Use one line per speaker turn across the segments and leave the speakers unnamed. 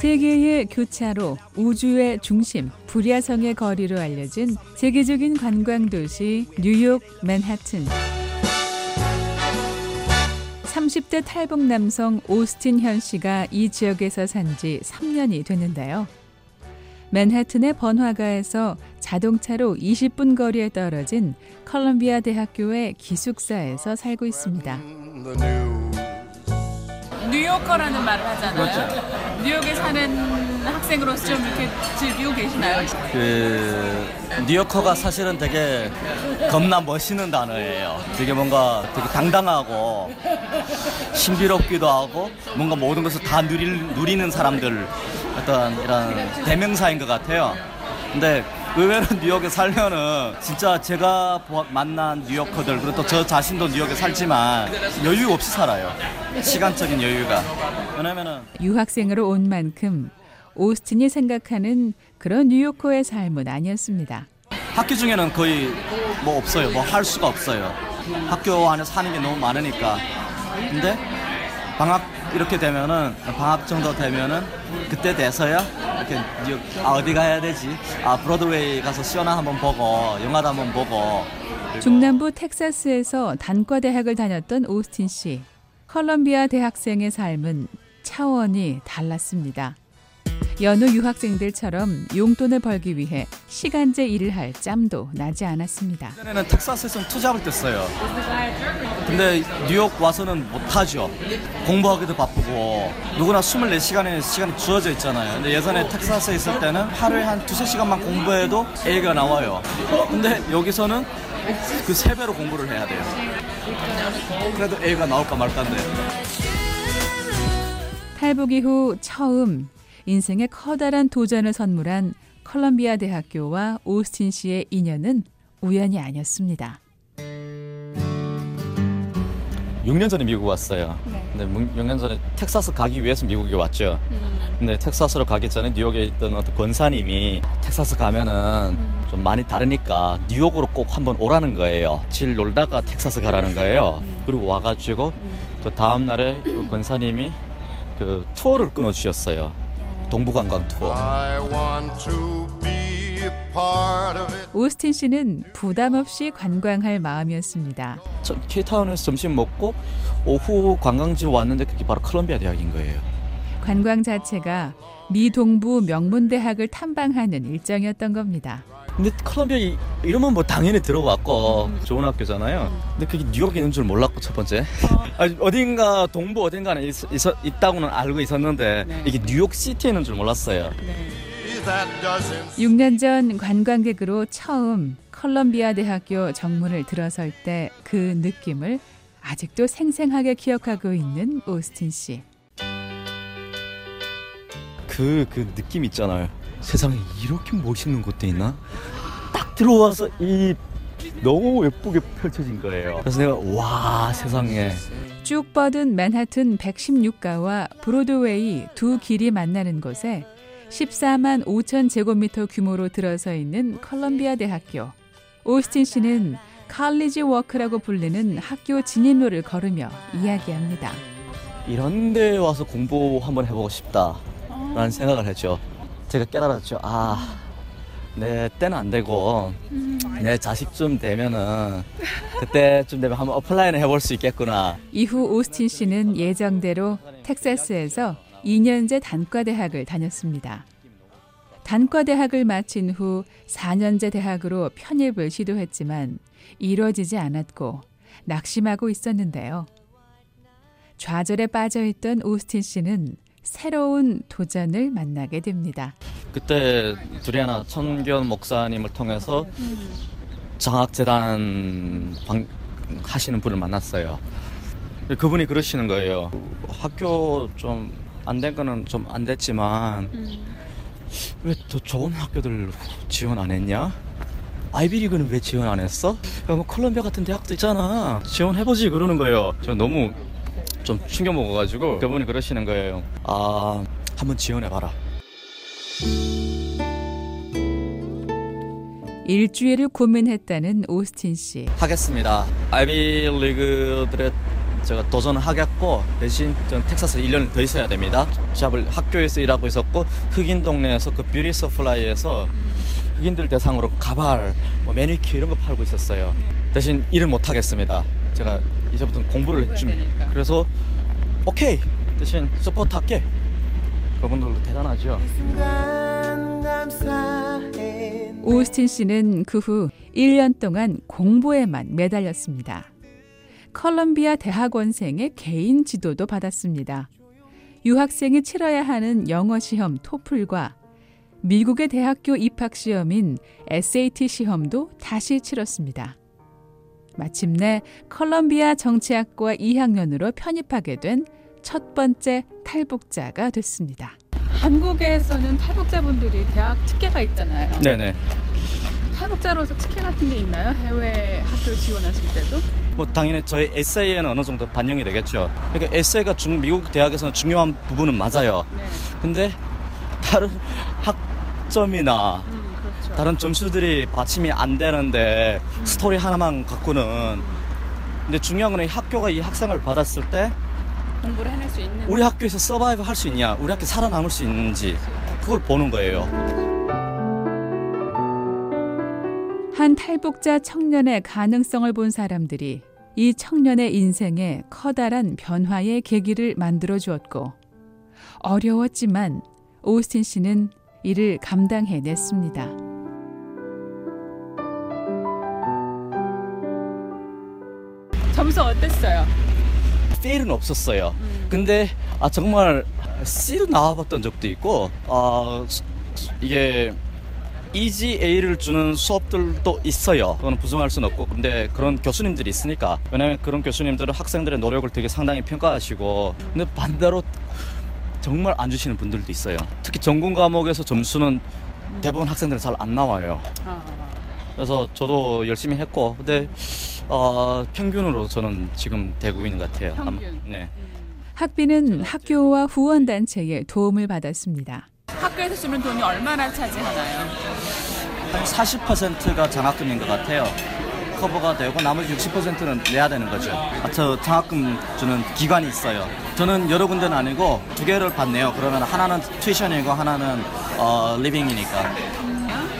세계의 교차로, 우주의 중심, 불야성의 거리로 알려진 세계적인 관광 도시 뉴욕 맨하튼. 30대 탈북 남성 오스틴 현 씨가 이 지역에서 산 지 3년이 됐는데요. 맨하튼의 번화가에서 자동차로 20분 거리에 떨어진 컬럼비아 대학교의 기숙사에서 살고 있습니다. 뉴요커라는 말을 하잖아요. 뉴욕에 사는 학생으로서 좀 이렇게 즐기고 계시나요?
그 뉴요커가 사실은 되게 겁나 멋있는 단어예요. 되게 뭔가 되게 당당하고 신비롭기도 하고 뭔가 모든 것을 다 누리, 누리는 사람들 어떤 이런 대명사인 것 같아요. 근데 의외로 뉴욕에 살면은 진짜 제가 보- 만난 뉴요커들 그리고 또 저 자신도 뉴욕에 살지만 여유 없이 살아요. 시간적인 여유가. 왜냐면은
유학생으로 온 만큼 오스틴이 생각하는 그런 뉴요커의 삶은 아니었습니다.
학교 중에는 거의 뭐 없어요. 뭐 할 수가 없어요. 학교 안에 사는 게 너무 많으니까. 근데 방학 이렇게 되면은 방학 정도 되면은 그때 돼서야 이렇게 아 어디 가야 되지? 아 브로드웨이 가서 시원한 한번 보고 영화도 한번 보고
중남부 텍사스에서 단과 대학을 다녔던 오스틴 씨. 컬럼비아 대학생의 삶은 차원이 달랐습니다. 여느 유학생들처럼 용돈을 벌기 위해 시간제 일을 할 짬도 나지 않았습니다.
예전에는 텍사스에서는 투잡을 뗐어요. 근데 뉴욕 와서는 못하죠. 공부하기도 바쁘고 누구나 24시간의 시간이 주어져 있잖아요. 근데 예전에 텍사스에 있을 때는 하루에 한 두세 시간만 공부해도 A가 나와요. 근데 여기서는 그 세 배로 공부를 해야 돼요. 그래도 A가 나올까 말까인데.
탈북 이후 처음 인생의 커다란 도전을 선물한 컬럼비아 대학교와 오스틴 씨의 인연은 우연이 아니었습니다.
6년 전에 미국 왔어요. 근데 6년 전에 텍사스 가기 위해서 미국에 왔죠. 근데 텍사스로 가기 전에 뉴욕에 있던 어떤 권사님이 텍사스 가면은 좀 많이 다르니까 뉴욕으로 꼭 한번 오라는 거예요. 질 놀다가 텍사스 가라는 거예요. 그리고 와가지고 그 다음 날에 그 권사님이 그 투어를 끊어주셨어요. 동부관광 투어.
I want to be a part of it.
오스틴 씨는 부담 없이 관광할 마음이었습니다.
저 케이타운에서 점심 먹고 오후 관광지로 왔는데 그게 바로 컬럼비아 대학인 거예요.
관광 자체가 미 동부 명문 대학을 탐방하는 일정이었던 겁니다.
근데 컬럼비아 이- 이러면 뭐 당연히 들어갔고 좋은 학교잖아요. 근데 그게 뉴욕에 있는 줄 몰랐고 첫 번째. 아니, 어딘가 동부 어딘가에 있, 있다고는 알고 있었는데 이게 뉴욕 시티에 있는 줄 몰랐어요.
Doesn't
6년 전 관광객으로 처음 컬럼비아 대학교 정문을 들어설 때 그 느낌을 아직도 생생하게 기억하고 있는 오스틴 씨.
그, 그 느낌 있잖아요. 세상에 이렇게 멋있는 곳도 있나? 딱 들어와서 이 너무 예쁘게 펼쳐진 거예요. 그래서 내가 와 세상에
쭉 뻗은 맨하튼 116가와 브로드웨이 두 길이 만나는 곳에 14만 5천 제곱미터 규모로 들어서 있는 컬럼비아 대학교. 오스틴 씨는 칼리지 워크라고 불리는 학교 진입로를 걸으며 이야기합니다.
이런 데 와서 공부 한번 해보고 싶다라는 생각을 했죠. 제가 깨달았죠. 아, 내 때는 안 되고 내 자식쯤 되면은 그때쯤 되면 한번 apply는 해볼 수 있겠구나.
이후 오스틴 씨는 예정대로 텍사스에서 2년제 단과대학을 다녔습니다. 단과대학을 마친 후 4년제 대학으로 편입을 시도했지만 이루어지지 않았고 낙심하고 있었는데요. 좌절에 빠져 있던 오스틴 씨는 새로운 도전을 만나게 됩니다.
그때 두리아나 천견 목사님을 통해서 장학재단 방, 하시는 분을 만났어요. 그분이 그러시는 거예요. 학교 좀 안 된 거는 좀 안 됐지만 왜 더 좋은 학교들 지원 안 했냐? 아이비리그는 왜 지원 안 했어? 야, 뭐 콜롬비아 같은 대학도 있잖아. 지원해보지 그러는 거예요. 저 너무 좀 충격 먹어가지고 그분이 그러시는 거예요. 아 한번 지원해봐라.
일주일을 고민했다는 오스틴 씨.
하겠습니다. 아이비 리그들의 제가 도전하겠고 대신 저는 텍사스 1년 더 있어야 됩니다. 잡을 학교에서 일하고 있었고 흑인 동네에서 그 beauty supply에서 흑인들 대상으로 가발, 뭐 매니큐어 이런 거 팔고 있었어요. 대신 일을 못 하겠습니다. 제가 이제부터 공부를 좀 그래서 오케이 대신 support 할게. 그분들도 대단하죠.
오스틴 씨는 그 후 1년 동안 공부에만 매달렸습니다. 컬럼비아 대학원생의 개인 지도도 받았습니다. 유학생이 치러야 하는 영어 시험 토플과 미국의 대학교 입학 시험인 SAT 시험도 다시 치렀습니다. 마침내 컬럼비아 정치학과 2학년으로 편입하게 된 첫 번째 탈북자가 됐습니다. 한국에서는 탈북자분들이 대학 특혜가 있잖아요.
네네.
탈북자로서 특혜 같은 게 있나요? 해외 학교 지원하실 때도?
뭐 당연히 저희 에세이에는 어느 정도 반영이 되겠죠. 그러니까 에세이가 중 미국 대학에서는 중요한 부분은 맞아요.
네.
근데 다른 학점이나
음, 그렇죠.
다른 점수들이 받침이 안 되는데 스토리 하나만 갖고는 근데 중요한 건 이 학교가 이 학생을 받았을 때
공부를 해낼 수 있는
우리 학교에서 survive 할 수 있냐, 우리 학교 살아남을 수 있는지 그걸 보는 거예요.
한 탈북자 청년의 가능성을 본 사람들이 이 청년의 인생에 커다란 변화의 계기를 만들어 주었고 어려웠지만 오스틴 씨는 이를 감당해냈습니다. 점수 어땠어요?
페일은 없었어요. 근데 아 정말 C도 나와봤던 적도 있고 아 이게 이지 A를 주는 수업들도 있어요. 그거는 부정할 수는 없고 근데 그런 교수님들이 있으니까 왜냐면 그런 교수님들은 학생들의 노력을 되게 상당히 평가하시고 근데 반대로 정말 안 주시는 분들도 있어요. 특히 전공 과목에서 점수는 대부분 학생들은 잘 안 나와요. 그래서 저도 열심히 했고 근데 어, 평균으로 저는 지금 되고 있는 것 같아요. 아마-
평균.
네.
학비는 학교와 후원단체의 도움을 받았습니다.
학교에서 주는 돈이 얼마나 차지하나요?
한 40%가 장학금인 것 같아요. 커버가 되고 나머지 60%는 내야 되는 거죠. 아, 저 장학금 주는 기관이 있어요. 저는 여러 군데는 아니고 두 개를 받네요. 그러면 하나는 tuition이고 하나는 어, living이니까.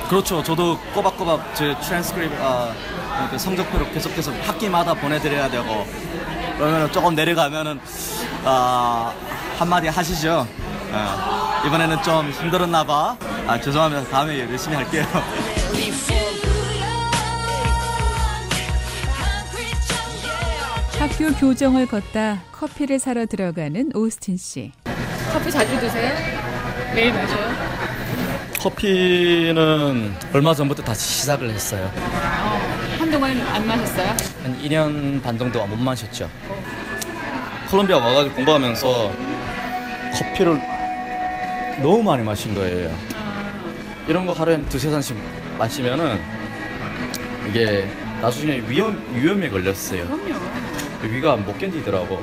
그렇죠. 저도 꼬박꼬박 제 트랜스크립 아, 그 성적표를 계속해서 학기마다 보내드려야 되고 그러면 조금 내려가면은 아, 한마디 하시죠. 아, 이번에는 좀 힘들었나 봐. 아, 죄송합니다. 다음에 열심히 할게요.
학교 교정을 걷다 커피를 사러 들어가는 오스틴 씨.
커피 자주 드세요? 매일 마셔요?
커피는 얼마 전부터 다시 시작을 했어요.
한동안 안 마셨어요?
한 2년 반 정도 못 마셨죠. 콜롬비아 와가지고 공부하면서 커피를 너무 많이 마신 거예요. 이런 거 하루에 한 두세 잔씩 마시면은 이게 나중에 위험, 위험에 걸렸어요.
그럼요.
위가 못 견디더라고.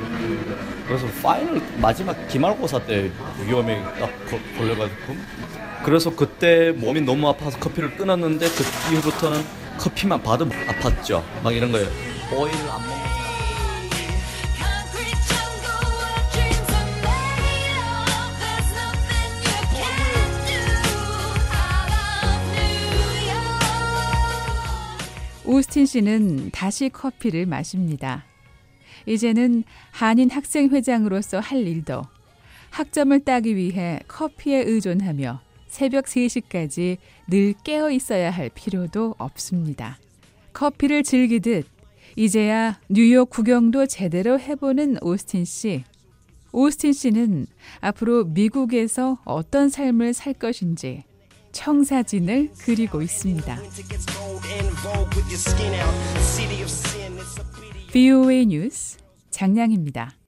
그래서 파이널 마지막 기말고사 때 위험에 딱 거- 걸려가지고. 그래서 그때 몸이 너무 아파서 커피를 끊었는데 그 이후부터는 커피만 받으면 아팠죠. 막 이런 거예요. 오일 안
York.
오스틴 씨는 다시 커피를 마십니다. 이제는 한인 학생회장으로서 할 일도 학점을 따기 위해 커피에 의존하며 새벽 3시까지 늘 깨어 있어야 할 필요도 없습니다. 커피를 즐기듯 이제야 뉴욕 구경도 제대로 해보는 오스틴 씨. 오스틴 씨는 앞으로 미국에서 어떤 삶을 살 것인지 청사진을 그리고 있습니다. VOA 뉴스 장량입니다.